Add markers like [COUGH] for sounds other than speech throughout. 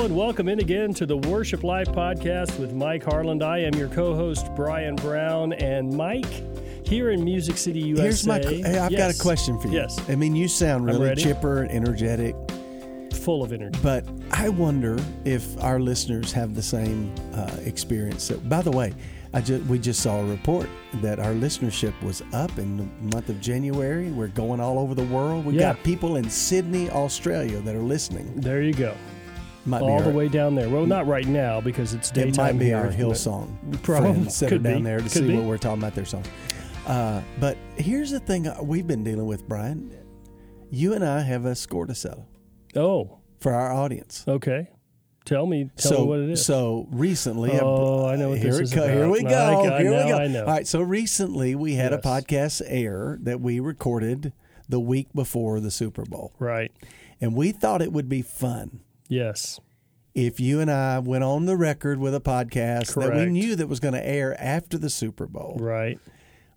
and welcome in again to the Worship Life podcast with Mike Harland. I am your co-host Brian Brown, and Mike here in Music City, USA. Here's my. Hey, I've got a question for you. Yes, I mean, you sound really chipper and energetic, full of energy. but I wonder if our listeners have the same uh, experience. So, by the way, I just we just saw a report that our listenership was up in the month of January. We're going all over the world. We Yeah. got people in Sydney, Australia, that are listening. There you go, Might all the our, way down there. Well, not right now because it's daytime. It might be here, our Hillsong [LAUGHS] Probably. friends that are down be. there to see be. what we're talking about their song. Uh, but here's the thing uh, we've been dealing with, Brian. You and I have a score to settle Oh, for our audience. okay. Tell me, tell so, me what it is. so recently, Oh, I know what here this is go- Here we go. Here now we go. I know. All right. So recently, we had Yes. a podcast air that we recorded the week before the Super Bowl, right? and we thought it would be fun Yes. if you and I went on the record with a podcast that we knew that was going to air after the Super Bowl. Right.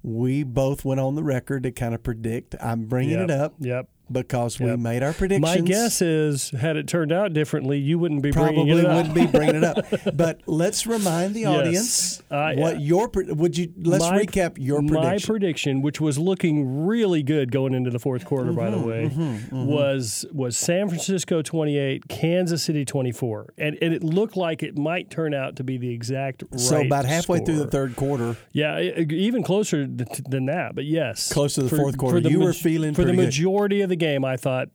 We both went on the record to kind of predict. I'm bringing Yep. it up Yep. Because we made our predictions. My guess is, had it turned out differently, you wouldn't be probably bringing it up. wouldn't be bringing it up. [LAUGHS] But let's remind the Yes. audience Uh, what your would you let's My- recap your prediction. My prediction. which was looking really good going into the fourth quarter, by Mm-hmm, the way, was was San Francisco twenty eight, Kansas City twenty four, and and it looked like it might turn out to be the exact right. so about halfway through the third quarter, Yeah, even closer than that, but yes, Close to the For- fourth quarter, you were feeling for the pretty good. majority of the game. I thought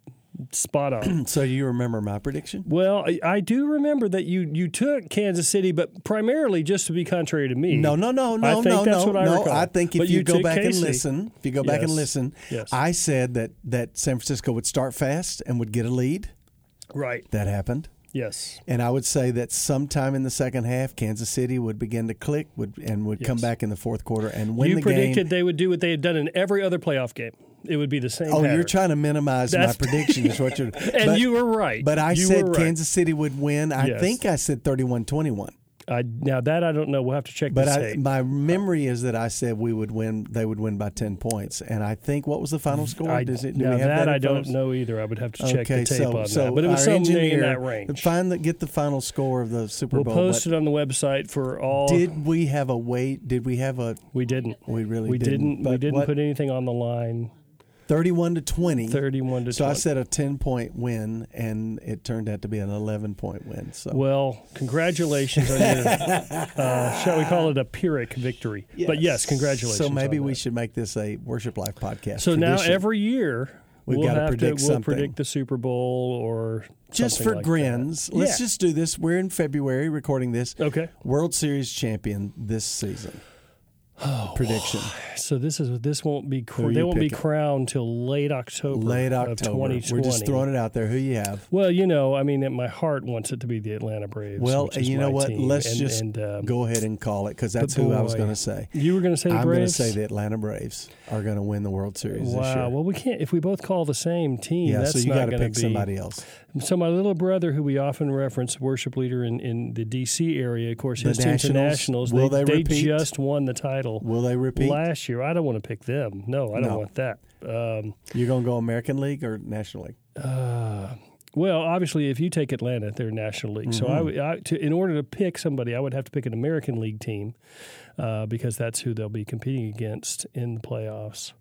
spot on. [CLEARS THROAT] so you remember my prediction? Well, I, I do remember that you you took Kansas City, but primarily just to be contrary to me. No, no, no, no, I think no, that's no, what I no. recall. I think if you, you go back and listen, if you go back and listen, Yes. I said that that San Francisco would start fast and would get a lead. Right. That happened. Yes. And I would say that sometime in the second half, Kansas City would begin to click would and would come back in the fourth quarter and win you the predicted they would do what they had done in every other playoff game. It would be the same. Oh, you're trying to minimize That's- my [LAUGHS] prediction, is what you're. and but, you were right. but I You said right. Kansas City would win. I Yes. think I said 31-21. I, now that I don't know. We'll have to check But I, my memory is that I said we would win. They would win by ten points, and I think what was the final mm, score? I, Does it, do now that, that, I don't know either. I would have to check okay, the tape so, on so that. But it was something in that range. Find the, get the final score of the Super We'll Bowl. post it on the website for all. Did we have a wait? Did we have a? we didn't. We really we didn't. we didn't what- put anything on the line. Thirty-one to twenty. Thirty-one to So I said a ten-point win, and it turned out to be an eleven-point win. So Well, congratulations on your, [LAUGHS] uh, shall we call it a Pyrrhic victory? But yes, congratulations. So maybe we that. should make this a worship life podcast. So now every year We've we'll predict to we'll something. predict the Super Bowl or just for like grins, that. let's Yeah. just do this. We're in February recording this. okay. World Series champion this season. Prediction. So this is this won't be cr- they won't be crowned till late October. Late October. 2020. We're just throwing it out there. Who you have? Well, you know, I mean, my heart wants it to be the Atlanta Braves. Well, you know what? team. Let's And- just and, um, go ahead and call it because that's but who I was going to say. You were going to say the I'm going to say the Atlanta Braves are going to win the World Series this Wow. year. Well, we can't if we both call the same team. yeah, that's so you got to pick be. somebody else. So my little brother, who we often reference, worship leader in, in the D.C. area, of course, The his team's the Nationals, Nationals. will they, they repeat? just won the title Will they repeat? last year. I don't want to pick them. No, I don't No. want that. Um, You're going to go American League or National League? uh, well, obviously, if you take Atlanta, they're National League. So Mm-hmm. I, would- I, to, in order to pick somebody, I would have to pick an American League team uh, because that's who they'll be competing against in the playoffs.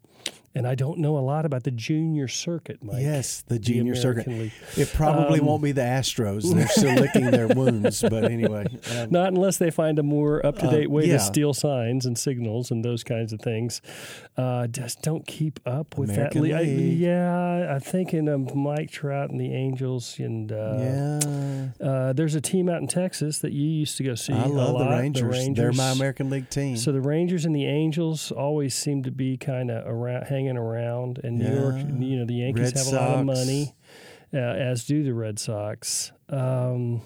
And I don't know a lot about the junior circuit, Mike. Yes, the the junior circuit. League. It probably Um, won't be the Astros. They're still licking their wounds. But anyway, um, Not unless they find a more up to date Uh, way yeah. to steal signs and signals and those kinds of things. Uh, just don't keep up with American that. I- League. yeah, I'm thinking of Mike Trout and the Angels, and uh, yeah, uh, there's a team out in Texas that you used to go see. I love the lot, Rangers. They're my American League team. So the Rangers and the Angels always seem to be kind of around, hanging around, and New York, you know, the Yankees Red have a lot of money, uh, as do the Red Sox. Um,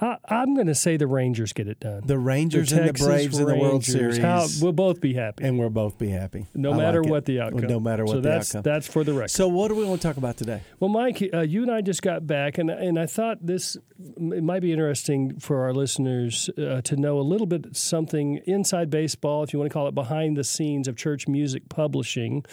I, I'm going to say the Rangers get it done. The Rangers and the Braves in the World Series. How, we'll both be happy, and we'll both be happy. no I matter like what the outcome. No matter what so the that's, outcome. That's for the record. So, what do we want to talk about today? Well, Mike, uh, you and I just got back, and and I thought this it might be interesting for our listeners uh, to know a little bit something inside baseball, if you want to call it behind the scenes of church music publishing.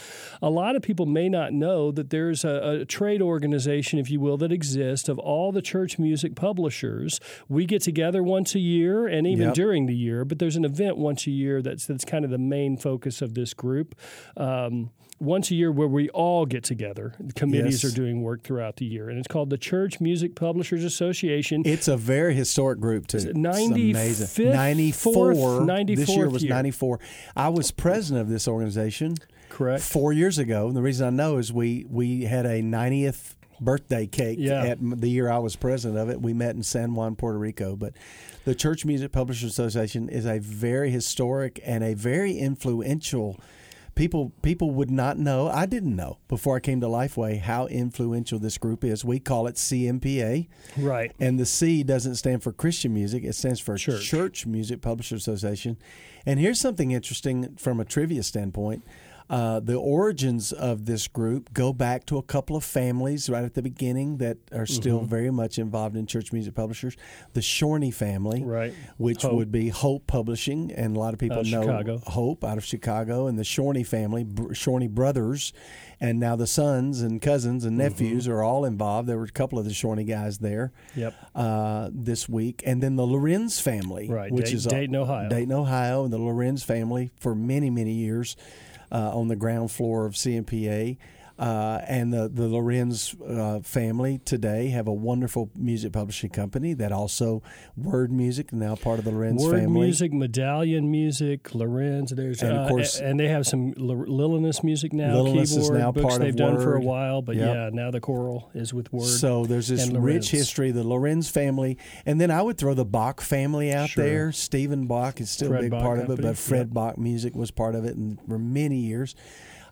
A lot of people may not know that there's a, a trade organization, if you will, that exists of all the church music publishers. We get together once a year, and even Yep. during the year, but there's an event once a year that's that's kind of the main focus of this group. Um, once a year where we all get together. Committees Yes. are doing work throughout the year, and it's called the Church Music Publishers Association. It's a very historic group too. It's 95th, amazing. 94. fourth, This year 94th was year. 94. I was president of this organization Correct. four years ago. And the reason I know is we, we had a 90th birthday cake Yeah. at the year I was president of it. We met in San Juan, Puerto Rico. But the Church Music Publishers Association is a very historic and a very influential. People people would not know. I didn't know before I came to Lifeway how influential this group is. We call it CMPA. Right. And the C doesn't stand for Christian music, it stands for Church. Church, Music Publishers Association. And here's something interesting from a trivia standpoint. Uh, the origins of this group go back to a couple of families right at the beginning that are still Mm-hmm. very much involved in church music publishers. The Shorney family, Right. which Hope. would be Hope Publishing, and a lot of people know Chicago. Hope out of Chicago, and the Shorney family, Br- Shorney brothers, and now the sons and cousins and Mm-hmm. nephews are all involved. There were a couple of the Shorney guys there Yep. uh, this week, and then the Lorenz family, Right, which Dayton- is Dayton, Ohio. Dayton, Ohio, and the Lorenz family for many, many years Uh, on the ground floor of CMPA. Uh, and the, the Lorenz uh, family today have a wonderful music publishing company that also Word Music, now part of the Lorenz Word family. music, medallion music, Lorenz. There's And of uh, course- and they have some L- Lillenas music now. Lillenas is now books part of they've done for a while, but Yep. yeah, now the choral is with Word. So there's this rich history, the Lorenz family, and then I would throw the Bock family out Sure. there. Stephen Bock is still Fred a big Bock part of it, but Fred yep. Bock Music was part of it and for many years.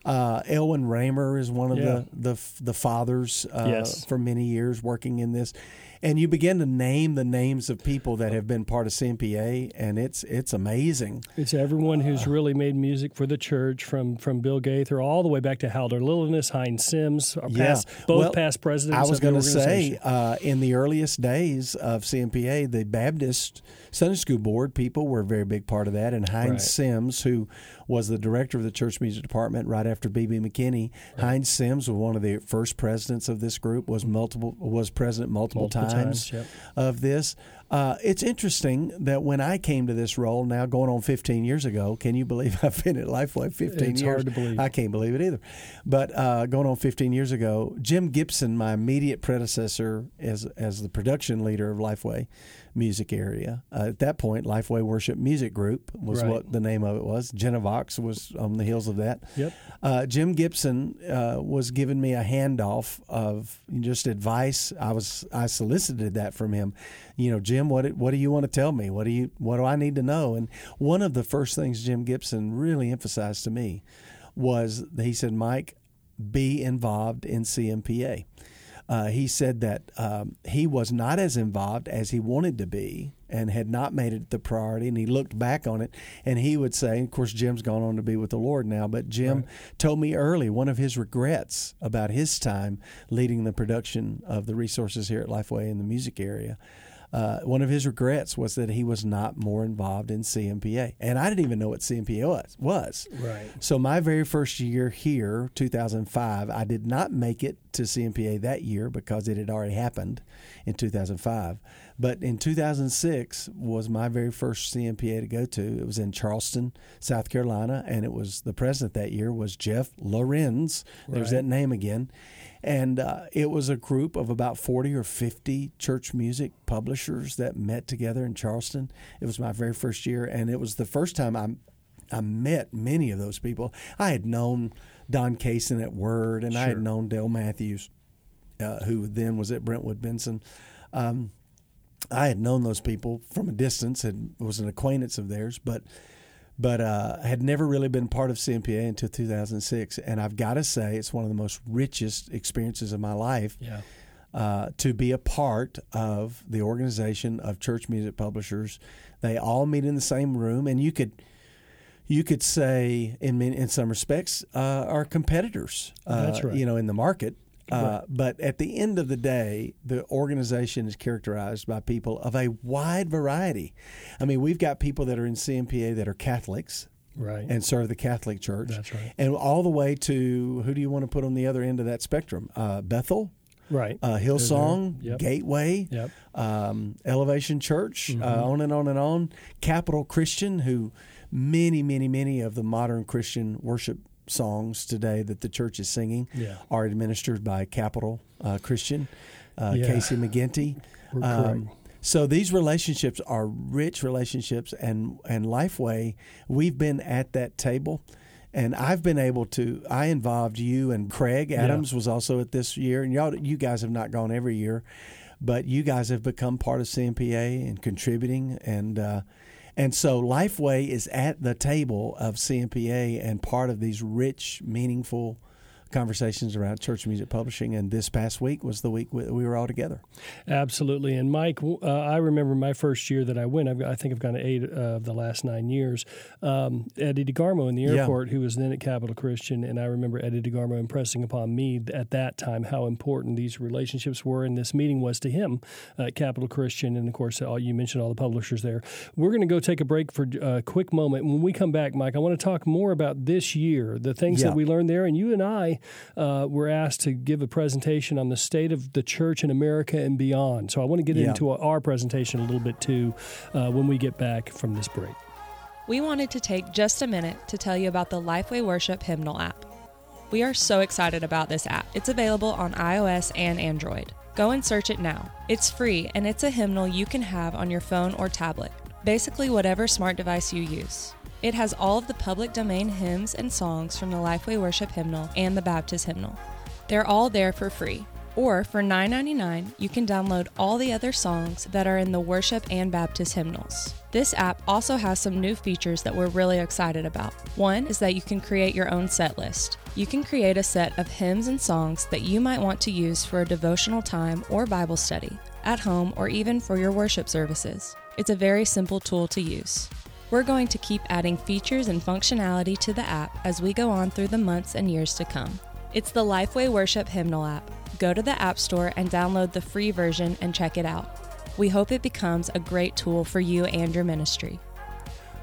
Uh, Elwin Raymer is one of Yeah. the the the fathers uh, Yes. for many years working in this, and you begin to name the names of people that have been part of CMPA, and it's it's amazing. It's everyone who's really made music for the church, from from Bill Gaither all the way back to Haldor Lillenas, Hines Sims, our Yeah. past, both Well, past presidents. I was going to say, uh, in the earliest days of CMPA, the Baptist Sunday School Board people were a very big part of that. And Hines Right. Sims, who was the director of the church music department right after B.B. McKinney, Hines Sims was one of the first presidents of this group. was multiple was president multiple, Multiple times, times, yep. of this. Uh, it's interesting that when I came to this role, now going on 15 years ago, can you believe [LAUGHS] I've been at Lifeway 15 It's years? hard to believe. I can't believe it either. But uh, going on 15 years ago, Jim Gibson, my immediate predecessor as as the production leader of Lifeway Music Area, uh, at that point, Lifeway Worship Music Group was Right. what the name of it was. Genevox was on the heels of that. Yep. Uh, Jim Gibson uh, was giving me a handoff of just advice. I was I solicited that from him. You know, Jim, what what do you want to tell me? What do you what do I need to know? And one of the first things Jim Gibson really emphasized to me was he said, Mike, be involved in CMPA. Uh, he said that um, he was not as involved as he wanted to be and had not made it the priority. And he looked back on it and he would say, of course, Jim's gone on to be with the Lord now, but Jim told me early one of his regrets about his time leading the production of the resources here at Lifeway in the music area. Uh, one of his regrets was that he was not more involved in CMPA, and I didn't even know what CMPA was. was. Right. So my very first year here, 2005, I did not make it to CMPA that year because it had already happened in 2005. But in 2006 was my very first CMPA to go to. It was in Charleston, South Carolina, and it was the president that year was Jeff Lorenz. There's Right. that name again. And uh, it was a group of about 40 or 50 church music publishers that met together in Charleston. It was my very first year, and it was the first time I I met many of those people. I had known Don Cason at Word, and I had known Dale Matthews, uh, who then was at Brentwood Benson. Um, I had known those people from a distance and was an acquaintance of theirs, but but uh, had never really been part of CMPA until 2006. And I've got to say, it's one of the most richest experiences of my life Yeah. uh, to be a part of the organization of church music publishers. They all meet in the same room, and you could you could say in in some respects uh, are competitors. Uh, That's right. You know, in the market. Uh, But at the end of the day, the organization is characterized by people of a wide variety. I mean, we've got people that are in CMPA that are Catholics Right. and serve the Catholic Church. That's right. And all the way to who do you want to put on the other end of that spectrum? Uh, Bethel, right. uh, Hillsong, Yep. Gateway, Yep. um, Elevation Church, Mm-hmm. uh, on and on and on. Capitol Christian, who many, many, many of the modern Christian worship songs today that the church is singing Yeah. are administered by Capitol uh, Christian, uh, Yeah. Casey McGinty. Um, so these relationships are rich relationships, and and Lifeway, we've been at that table, and I've been able to. I involved you and Craig Adams was also at this year, and y'all, you guys have not gone every year, but you guys have become part of CMPA and contributing, and uh, and so Lifeway is at the table of CMPA and part of these rich, meaningful conversations around church music publishing. And this past week was the week we, we were all together. Absolutely. And Mike, uh, I remember my first year that I went. I've, I think I've gone to eight of the last nine years. Um, Eddie DeGarmo in the Yeah. airport, who was then at Capitol Christian, and I remember Eddie DeGarmo impressing upon me at that time how important these relationships were, and this meeting was to him at Capitol Christian, and of course, all, you mentioned all the publishers there. We're going to go take a break for a quick moment. When we come back, Mike, I want to talk more about this year, the things Yeah. that we learned there, and you and I uh, were asked to give a presentation on the state of the church in America and beyond. So I want to get Yeah. into our presentation a little bit too uh, when we get back from this break. We wanted to take just a minute to tell you about the Lifeway Worship Hymnal app. We are so excited about this app. It's available on iOS and Android. Go and search it now. It's free and it's a hymnal you can have on your phone or tablet, basically, whatever smart device you use. It has all of the public domain hymns and songs from the Lifeway Worship Hymnal and the Baptist Hymnal. They're all there for free. Or for $9.99, you can download all the other songs that are in the worship and Baptist hymnals. This app also has some new features that we're really excited about. One is that you can create your own set list. You can create a set of hymns and songs that you might want to use for a devotional time or Bible study, at home, or even for your worship services. It's a very simple tool to use. We're going to keep adding features and functionality to the app as we go on through the months and years to come. It's the Lifeway Worship Hymnal app. Go to the App Store and download the free version and check it out. We hope it becomes a great tool for you and your ministry.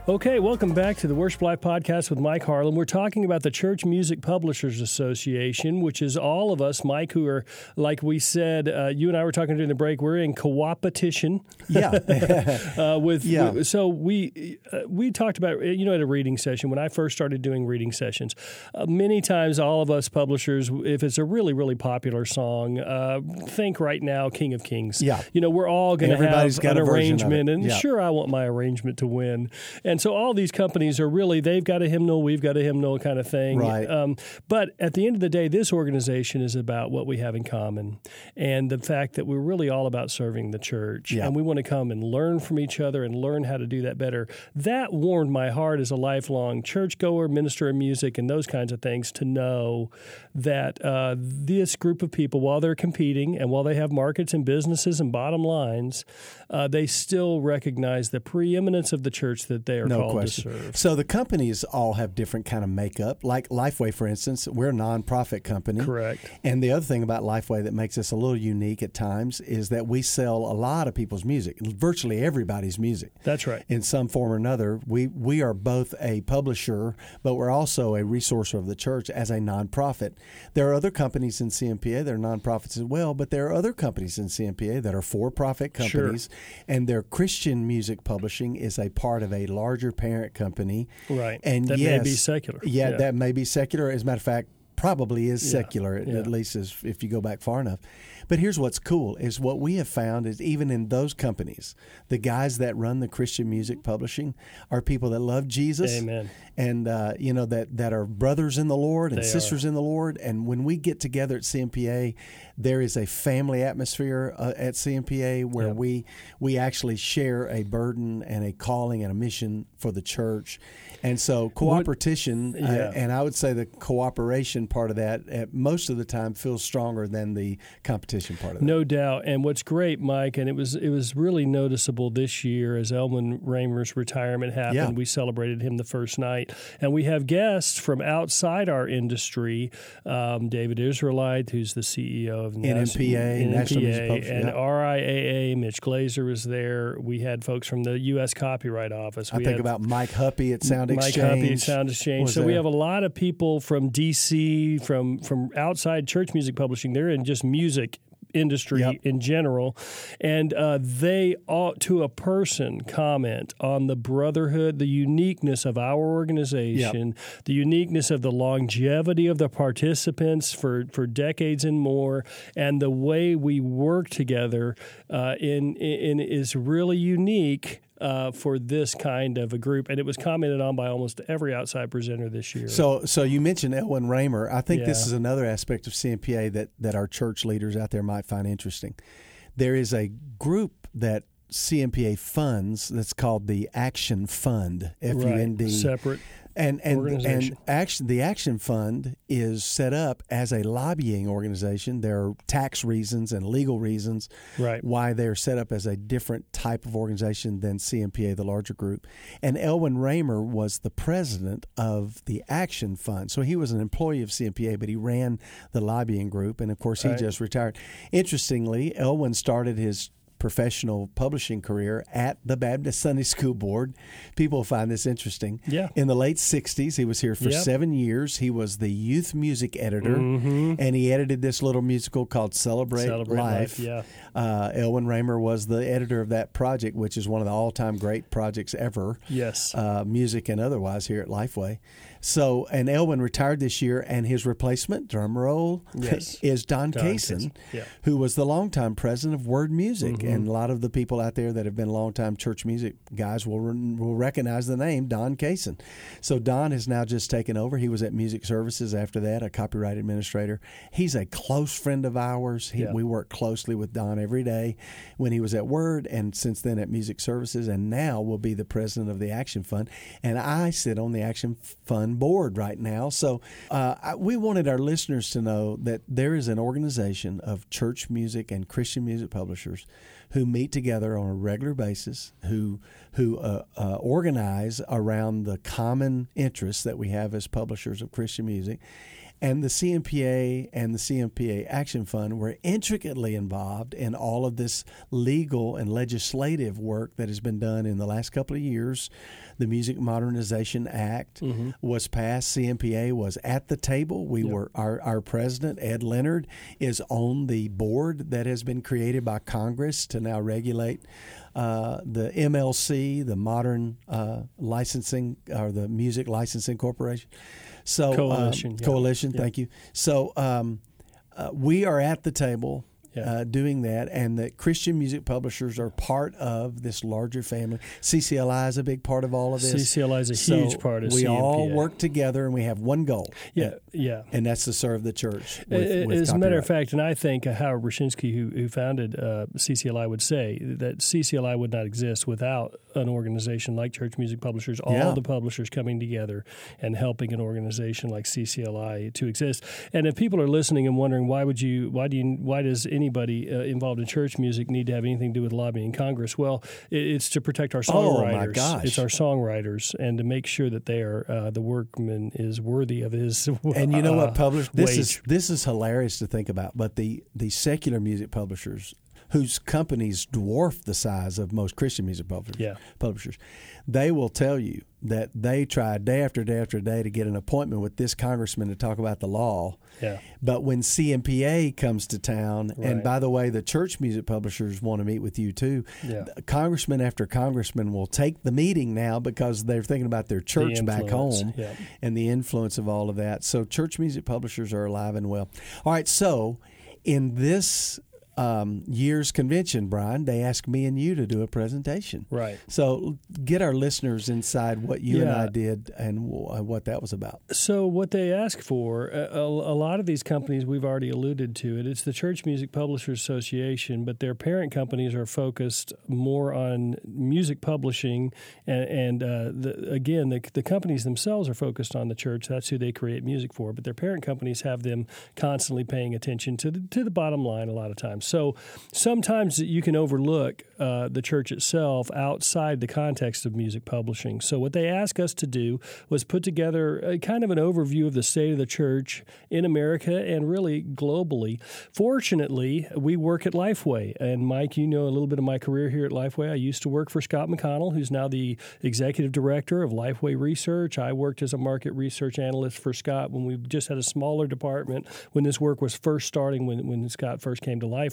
Okay, welcome back to the Worship Life podcast with Mike Harland. We're talking about the Church Music Publishers Association, which is all of us, Mike, who are, like we said, uh, you and I were talking during the break, we're in co-opetition Yeah. [LAUGHS] uh, with, Yeah. with- so we uh, we talked about you know at a reading session when I first started doing reading sessions. Uh, many times, all of us publishers, if it's a really really popular song, uh, think right now King of Kings. Yeah. you know we're all going to Everybody's have got an a version of it. arrangement, and Yeah. sure I want my arrangement to win. And so all these companies are really they've got a hymnal, we've got a hymnal kind of thing. Right. Um, but at the end of the day, this organization is about what we have in common, and the fact that we're really all about serving the church, Yeah. and we want to come and learn from each other and learn how to do that better. That warmed my heart as a lifelong churchgoer, minister of music, and those kinds of things to know that uh, this group of people, while they're competing and while they have markets and businesses and bottom lines, uh, they still recognize the preeminence of the church that they are no called question. to serve. So the companies all have different kind of makeup. Like Lifeway, for instance, we're a nonprofit company. Correct. And the other thing about Lifeway that makes us a little unique at times is that we sell a lot of people's music, virtually everybody's music. That's right. In some form or another, we we are both a publisher, but we're also a resource of the church as a nonprofit. There are other companies in CMPA that are nonprofits as well, but there are other companies in CMPA that are for-profit Sure. companies, and their Christian music publishing is a part of a larger parent company. Right. And That may be secular. Yeah, Yeah. that may be secular. As a matter of fact, probably is Yeah, secular at, yeah. at least as if you go back far enough. But here's what's cool is what we have found is even in those companies, the guys that run the Christian music publishing are people that love Jesus, Amen. and uh, you know that that are brothers in the Lord and They sisters in the Lord. And when we get together at CMPA, there is a family atmosphere uh, at CMPA where Yeah. we we actually share a burden and a calling and a mission for the church. And so cooperation, uh, yeah. and I would say the cooperation part of that, at most of the time, feels stronger than the competition part of that. No doubt. And what's great, Mike, and it was it was really noticeable this year as Elwin Raymer's retirement happened. Yeah. We celebrated him the first night, and we have guests from outside our industry. Um, David Israelite, who's the CEO of NMPA, National Music NMPA, Publishing, and yeah. RIAA. Mitch Glazier was there. We had folks from the U.S. Copyright Office. I think about Mike Huppe at Sound Mike Exchange. Sound Exchange. So we have a lot of people from DC, from from outside church music publishing. They're in just music industry Yep. in general, and uh, they ought to a person comment on the brotherhood, the uniqueness of our organization, the uniqueness of the longevity of the participants for for decades and more, and the way we work together uh, in, in is really unique uh, for this kind of a group, and it was commented on by almost every outside presenter this year. So, so you mentioned Elwin Raymer. I think this is another aspect of CMPA that that our church leaders out there might find interesting. There is a group that CMPA funds that's called the Action Fund. F U N D. separate. And and and action the action fund is set up as a lobbying organization. There are tax reasons and legal reasons Right. why they're set up as a different type of organization than CMPA the larger group. And Elwin Raymer was the president of the action fund. So he was an employee of CMPA but he ran the lobbying group. And of course he Right. just retired. Interestingly Elwin started his professional publishing career at the Baptist Sunday School Board. People find this interesting. Yeah. In the late 60s, he was here for Yep. seven years. He was the youth music editor, Mhm. and he edited this little musical called Celebrate, Celebrate Life. Life, yeah. Uh, Elwin Raymer was the editor of that project, which is one of the all time great projects ever Yes. uh, music and otherwise here at Lifeway. So, and Elwin retired this year, and his replacement, drum roll, Yes. [LAUGHS] is Don, Don Cason, yeah. who was the longtime president of Word Music. Mm-hmm. And a lot of the people out there that have been longtime church music guys will will recognize the name Don Cason. So Don has now just taken over. He was at Music Services after that, a copyright administrator. He's a close friend of ours. He, Yeah. We work closely with Don every day when he was at Word, and since then at Music Services, and now will be the president of the Action Fund. And I sit on the Action Fund board right now. So uh, I, we wanted our listeners to know that there is an organization of church music and Christian music publishers who meet together on a regular basis, who who uh, uh, organize around the common interests that we have as publishers of Christian music. And the CMPA and the CMPA Action Fund were intricately involved in all of this legal and legislative work that has been done in the last couple of years. The Music Modernization Act was passed. CMPA was at the table. We were our, our president Ed Leonard is on the board that has been created by Congress to now regulate uh, the MLC, the Modern uh, Licensing or the Music Licensing Corporation. So um, Coalition, yeah. Thank you. So um, uh, we are at the table. Yeah. Uh, doing that, and that Christian music publishers are part of this larger family. CCLI is a big part of all of this. CCLI is a So huge part of We all work together, and we have one goal. Yeah, yeah. and that's to serve the church. With, A- with As a matter of fact, and I think uh, Howard Rachinski, who, who founded uh, CCLI, would say that CCLI would not exist without an organization like Church Music Publishers, all Yeah. the publishers coming together and helping an organization like CCLI to exist. And if people are listening and wondering why would you, why do you, why does anybody uh, involved in church music need to have anything to do with lobbying Congress? Well, it, it's to protect our songwriters. Oh, my gosh. It's our songwriters, and to make sure that they are uh, the workman is worthy of his. [LAUGHS] And you know uh, what, publish this is this is hilarious to think about. But the the secular music publishers, whose companies dwarf the size of most Christian music publishers, Yeah. publishers, they will tell you that they try day after day after day to get an appointment with this congressman to talk about the law. Yeah. But when CMPA comes to town, and by the way, the church music publishers want to meet with you too. Yeah. Congressman after congressman will take the meeting now because they're thinking about their church back home yeah. and the influence of all of that. So church music publishers are alive and well. All right, so in this um, year's convention, Brian, they asked me and you to do a presentation. Right. So get our listeners inside what you and I did and w- what that was about. So, what they ask for, a, a, a lot of these companies, we've already alluded to it. It's the Church Music Publishers Association, but their parent companies are focused more on music publishing. And, and uh, the, again, the, the companies themselves are focused on the church. That's who they create music for. But their parent companies have them constantly paying attention to the, to the bottom line a lot of times. So, sometimes you can overlook uh, the church itself outside the context of music publishing. So, what they asked us to do was put together a kind of an overview of the state of the church in America and really globally. Fortunately, we work at Lifeway. And Mike, you know a little bit of my career here at Lifeway. I used to work for Scott McConnell, who's now the executive director of Lifeway Research. I worked as a market research analyst for Scott when we just had a smaller department when this work was first starting, when, when Scott first came to Lifeway.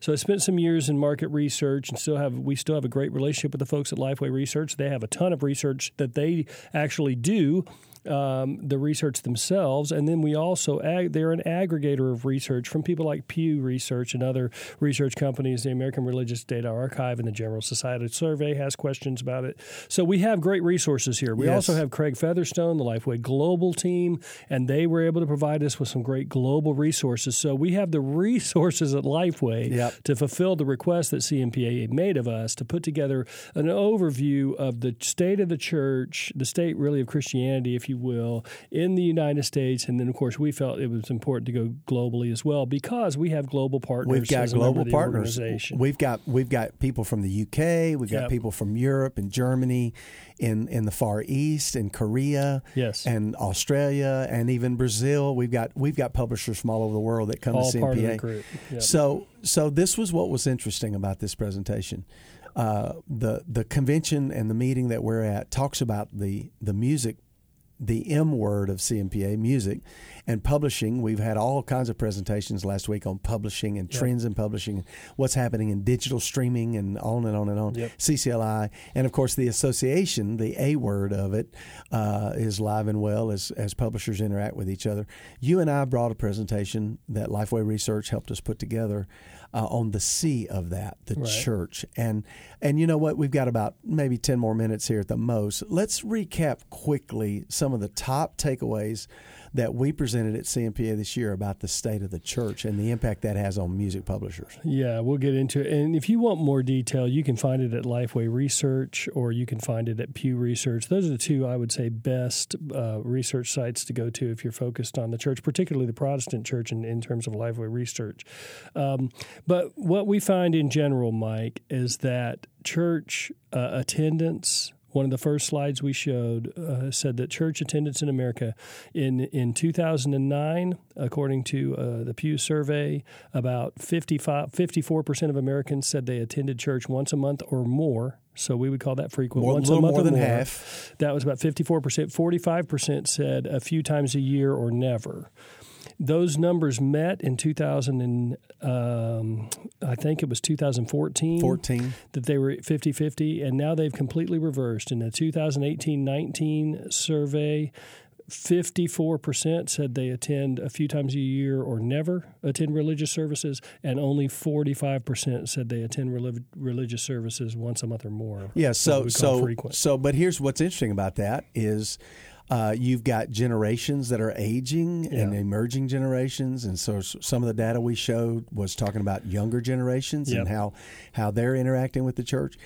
So I spent some years in market research and still have we still have a great relationship with the folks at Lifeway Research. They have a ton of research that they actually do um, the research themselves, and then we also ag- they're an aggregator of research from people like Pew Research and other research companies. The American Religious Data Archive and the General Social Survey has questions about it. So we have great resources here. We Yes. also have Craig Featherstone, the Lifeway Global team, and they were able to provide us with some great global resources. So we have the resources at Lifeway Yep. to fulfill the request that CMPA made of us to put together an overview of the state of the church, the state really of Christianity, if you will, in the United States. And then, of course, we felt it was important to go globally as well because we have global partners. We've got global partners. We've got we've got people from the UK. We've got Yep. people from Europe and Germany, in in the Far East, in Korea, Yes. and Australia, and even Brazil. We've got we've got publishers from all over the world that come all to CMPA. part of the group. Yep. So, so this was what was interesting about this presentation. Uh, the the convention and the meeting that we're at talks about the the music, the M word of CMPA, music, and publishing. We've had all kinds of presentations last week on publishing and Yep. trends in publishing, what's happening in digital streaming, and on and on and on. Yep. CCLI, and of course the association, the A word of it, uh, is live and well as as publishers interact with each other. You and I brought a presentation that Lifeway Research helped us put together uh, on the C of that, the Right. church, and and you know what? We've got about maybe ten more minutes here at the most. Let's recap quickly some of the top takeaways that we presented at CMPA this year about the state of the church and the impact that has on music publishers. Yeah, we'll get into it. And if you want more detail, you can find it at Lifeway Research or you can find it at Pew Research. Those are the two, I would say, best uh, research sites to go to if you're focused on the church, particularly the Protestant church in, in terms of Lifeway Research. Um, but what we find in general, Mike, is that church uh, attendance. One of the first slides we showed uh, said that church attendance in America in in 2009, according to uh, the Pew survey, about 55, 54% of Americans said they attended church once a month or more. So we would call that frequent. More- once little a month more or than more. half. That was about 54%. 45% said a few times a year or never. Those numbers met in 2000 and um, I think it was 2014 Fourteen. that they were 50 50, and now they've completely reversed. In the 2018 19 survey, 54% said they attend a few times a year or never attend religious services, and only 45% said they attend relig- religious services once a month or more. Yeah, what so so so but here's what's interesting about that is uh, you've got generations that are aging and emerging generations, and so some of the data we showed was talking about younger generations and how how they're interacting with the church.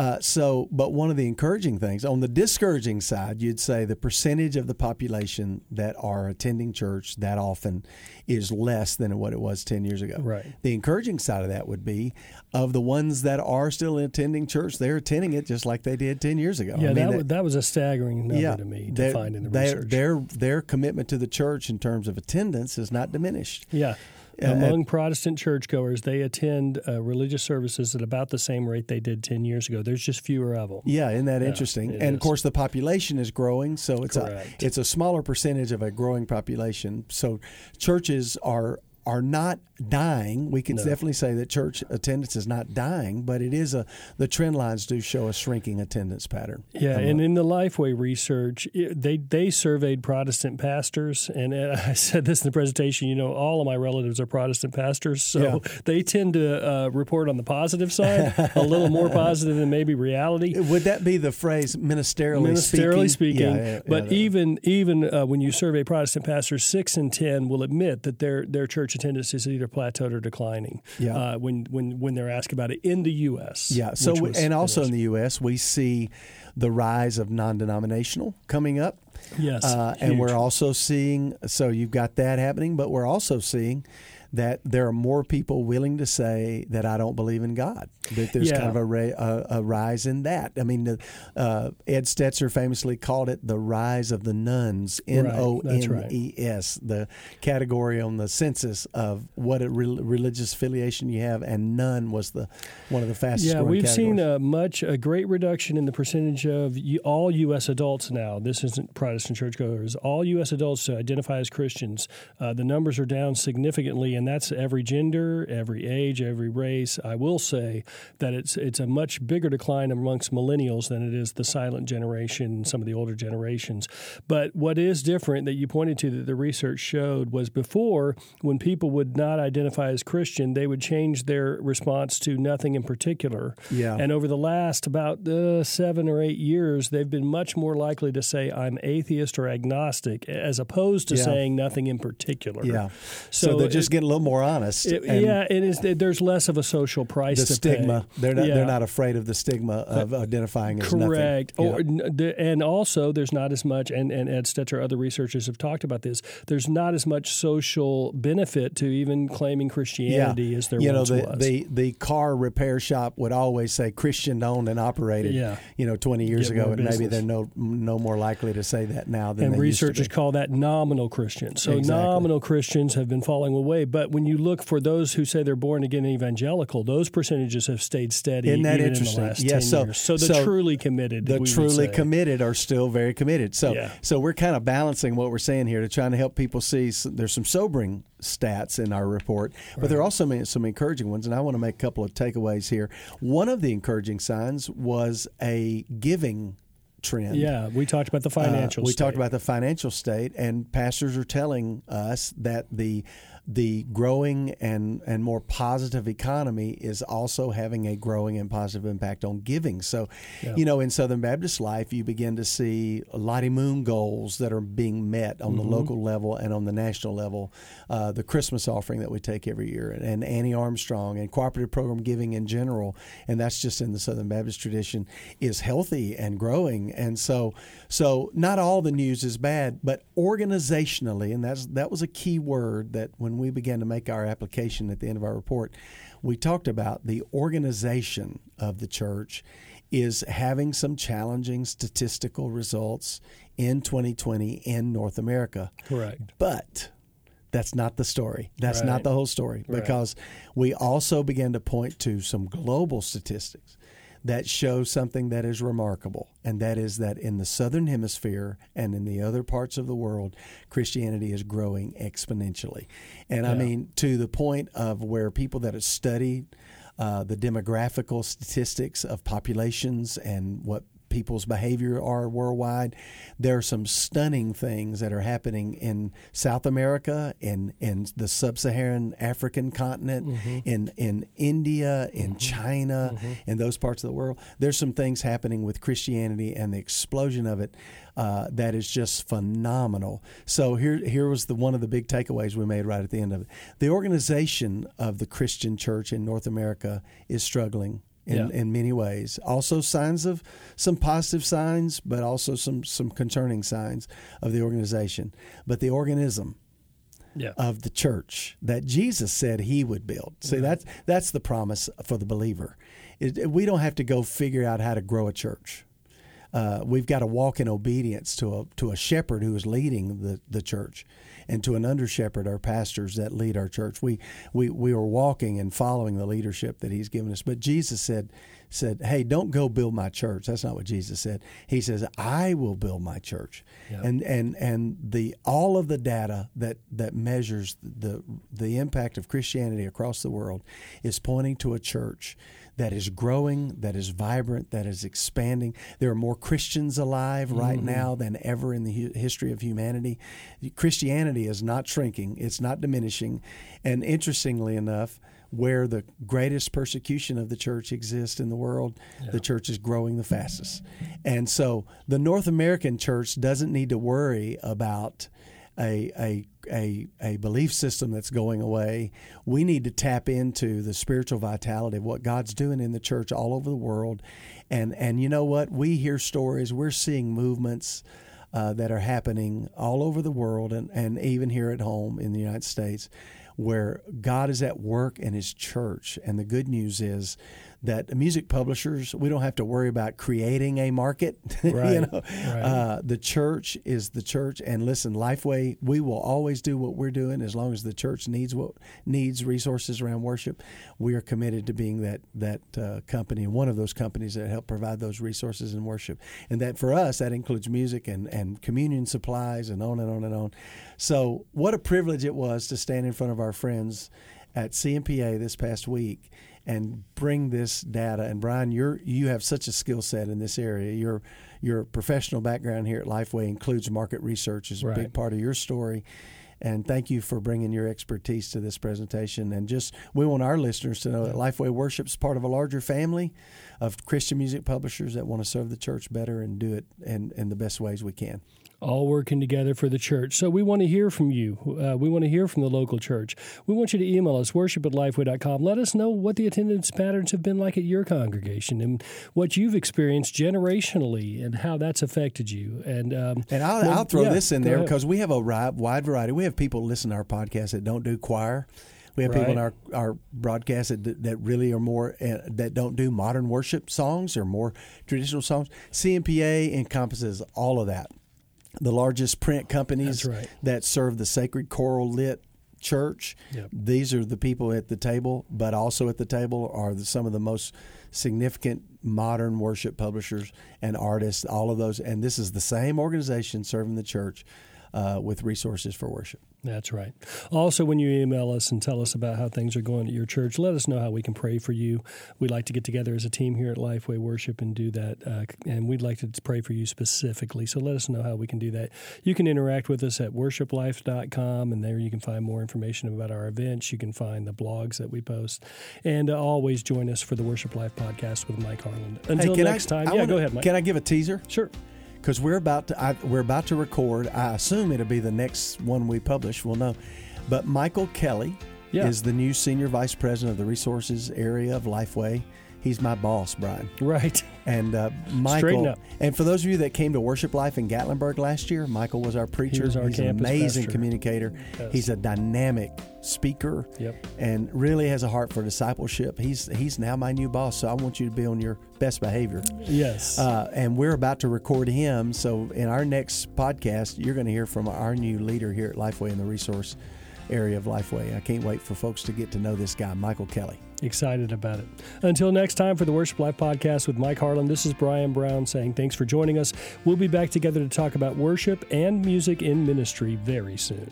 Uh, so, but one of the encouraging things on the discouraging side, you'd say the percentage of the population that are attending church that often is less than what it was ten years ago. Right. The encouraging side of that would be of the ones that are still attending church, they're attending it just like they did 10 years ago. Yeah, I mean, that, was, that was a staggering number to me to find in the their, research. Their, their commitment to the church in terms of attendance is not diminished. yeah. Uh, Among Protestant churchgoers, they attend uh, religious services at about the same rate they did 10 years ago. There's just fewer of them. Yeah, isn't that Yeah, interesting? and of course, the population is growing, so it's a it's a smaller percentage of a growing population. So churches are are not dying. We can no. definitely say that church attendance is not dying, but it is a the trend lines do show a shrinking attendance pattern. Yeah, and in the Lifeway research, it, they they surveyed Protestant pastors, and [LAUGHS] I said this in the presentation. You know, all of my relatives are Protestant pastors, so yeah. [LAUGHS] they tend to uh, report on the positive side a little more [LAUGHS] positive than maybe reality. Would that be the phrase ministerially, ministerially speaking? speaking yeah, yeah, but even even uh, when you survey Protestant pastors, six in ten will admit that their their church attendance is either plateaued or declining. Yeah. Uh, when when when they're asked about it in the U.S. Yeah. So was, and also in the U.S. we see the rise of non-denominational coming up. Yes. Uh, and we're also seeing so you've got that happening, but we're also seeing that there are more people willing to say that I don't believe in God. That there's yeah. kind of a, a, a, rise in that. I mean, uh, Ed Stetzer famously called it the rise of the nuns, N O N E S, the category on the census of what a re- religious affiliation you have, and none was the one of the fastest. Yeah, we've categories. seen a much a great reduction in the percentage of all U.S. adults now. This isn't Protestant churchgoers. All U.S. adults identify as Christians. Uh, the numbers are down significantly and that's every gender, every age, every race. I will say that it's it's a much bigger decline amongst millennials than it is the silent generation, some of the older generations. But what is different that you pointed to that the research showed was before when people would not identify as Christian, they would change their response to nothing in particular. Yeah. And over the last about uh, seven or eight years, they've been much more likely to say I'm atheist or agnostic as opposed to yeah. saying nothing in particular. Yeah. So, so they're just getting little more honest. It, yeah, it is. There's less of a social price. To the stigma. Pay. They're not. Yeah. They're not afraid of the stigma uh, of identifying as correct. Nothing. Or, yeah. and also, there's not as much. And, and Ed Stetzer, other researchers have talked about this. There's not as much social benefit to even claiming Christianity yeah. as there you once know, the, was. The the car repair shop would always say Christian owned and operated. Yeah. You know, 20 years Get ago, and maybe they're no no more likely to say that now than and researchers call that nominal Christians. So exactly. nominal Christians have been falling away. But when you look for those who say they're born again evangelical, those percentages have stayed steady. Isn't that interesting? In yes. so, years. so the so truly committed, the truly committed are still very committed. So, yeah. so we're kind of balancing what we're saying here to trying to help people see. There's some sobering stats in our report, but right. there are also some encouraging ones, and I want to make a couple of takeaways here. One of the encouraging signs was a giving trend. Yeah, we talked about the uh, financial. Uh, we state. talked about the financial state, and pastors are telling us that the the growing and, and more positive economy is also having a growing and positive impact on giving. So, yeah. you know, in Southern Baptist life, you begin to see Lottie Moon goals that are being met on mm-hmm. the local level and on the national level. Uh, the Christmas offering that we take every year, and, and Annie Armstrong, and cooperative program giving in general, and that's just in the Southern Baptist tradition, is healthy and growing. And so, so not all the news is bad, but organizationally, and that's that was a key word that when we began to make our application at the end of our report, we talked about the organization of the church is having some challenging statistical results in 2020 in North America. Correct. But that's not the story. That's right. not the whole story because right. we also began to point to some global statistics that shows something that is remarkable, and that is that in the southern hemisphere and in the other parts of the world, Christianity is growing exponentially. And yeah. I mean, to the point of where people that have studied uh, the demographical statistics of populations and what people's behavior are worldwide. There are some stunning things that are happening in South America, in in the sub-Saharan African continent, mm-hmm. in in India, in mm-hmm. China, mm-hmm. in those parts of the world. There's some things happening with Christianity and the explosion of it uh, that is just phenomenal. So here here was the one of the big takeaways we made right at the end of it. The organization of the Christian church in North America is struggling in, yeah. in many ways. Also, signs of some positive signs, but also some some concerning signs of the organization. But the organism yeah. of the church that Jesus said He would build. See, that's that's the promise for the believer. It, we don't have to go figure out how to grow a church. Uh, we've got to walk in obedience to a to a shepherd who is leading the, the church and to an under shepherd, our pastors that lead our church. We, we, we are walking and following the leadership that He's given us. But Jesus said, said, "Hey, don't go build my church." That's not what Jesus said. He says, "I will build my church," Yeah. and and and the all of the data that that measures the the impact of Christianity across the world is pointing to a church that is growing, that is vibrant, that is expanding. There are more Christians alive right Mm-hmm. now than ever in the hu- history of humanity. Christianity is not shrinking, it's not diminishing. And interestingly enough, where the greatest persecution of the church exists in the world, the church is growing the fastest. And so the North American church doesn't need to worry about a, a, a, a belief system that's going away. We need to tap into the spiritual vitality of what God's doing in the church all over the world. And, and you know what? We hear stories, we're seeing movements uh, that are happening all over the world and, and even here at home in the United States where God is at work in His church. And the good news is that music publishers, we don't have to worry about creating a market. [LAUGHS] Right, you know, right. uh, the church is the church. And listen, Lifeway, we will always do what we're doing as long as the church needs what needs resources around worship. We are committed to being that that uh, company, one of those companies that help provide those resources in worship. And that for us, that includes music and and communion supplies and on and on and on. So, what a privilege it was to stand in front of our friends at CMPA this past week and bring this data. And Brian, you're you have such a skill set in this area. Your your professional background here at Lifeway includes market research is a Right. big part of your story. And thank you for bringing your expertise to this presentation. And just we want our listeners to know that Lifeway Worship is part of a larger family of Christian music publishers that want to serve the church better and do it in, in the best ways we can. All working together for the church. So we want to hear from you. Uh, we want to hear from the local church. We want you to email us, worship at lifeway.com. Let us know what the attendance patterns have been like at your congregation and what you've experienced generationally and how that's affected you. And um, And I'll, well, I'll throw yeah, this in there because we have a wide variety. We have people listen to our podcast that don't do choir. We have people in our, our broadcast that, that really are more uh, that don't do modern worship songs or more traditional songs. CMPA encompasses all of that. The largest print companies right. that serve the sacred choral lit church. Yep. These are the people at the table, but also at the table are the, some of the most significant modern worship publishers and artists. All of those, and this is the same organization serving the church uh, with resources for worship. That's right. Also, when you email us and tell us about how things are going at your church, let us know how we can pray for you. We'd like to get together as a team here at Lifeway Worship and do that. Uh, and we'd like to pray for you specifically. So let us know how we can do that. You can interact with us at worshiplife.com, and there you can find more information about our events. You can find the blogs that we post. And uh, always join us for the Worship Life podcast with Mike Harland. Until can next I, time. I yeah, wanna- go ahead, Mike. Can I give a teaser? sure. Because we're about to I, we're about to record. I assume it'll be the next one we publish. We'll know. But Michael Kelly Yeah. is the new senior vice president of the resources area of Lifeway. He's my boss, Brian. Right. And uh, Straighten Michael. up. And for those of you that came to Worship Life in Gatlinburg last year, Michael was our preacher. was our He's an amazing pastor. communicator. Yes. He's a dynamic speaker. Yep. And really has a heart for discipleship. He's he's now my new boss, so I want you to be on your best behavior. Yes. Uh, and we're about to record him. So in our next podcast, you're going to hear from our new leader here at Lifeway in the resource area of Lifeway. I can't wait for folks to get to know this guy, Michael Kelly. Excited about it. Until next time for the Worship Life podcast with Mike Harland, this is Brian Brown saying thanks for joining us. We'll be back together to talk about worship and music in ministry very soon.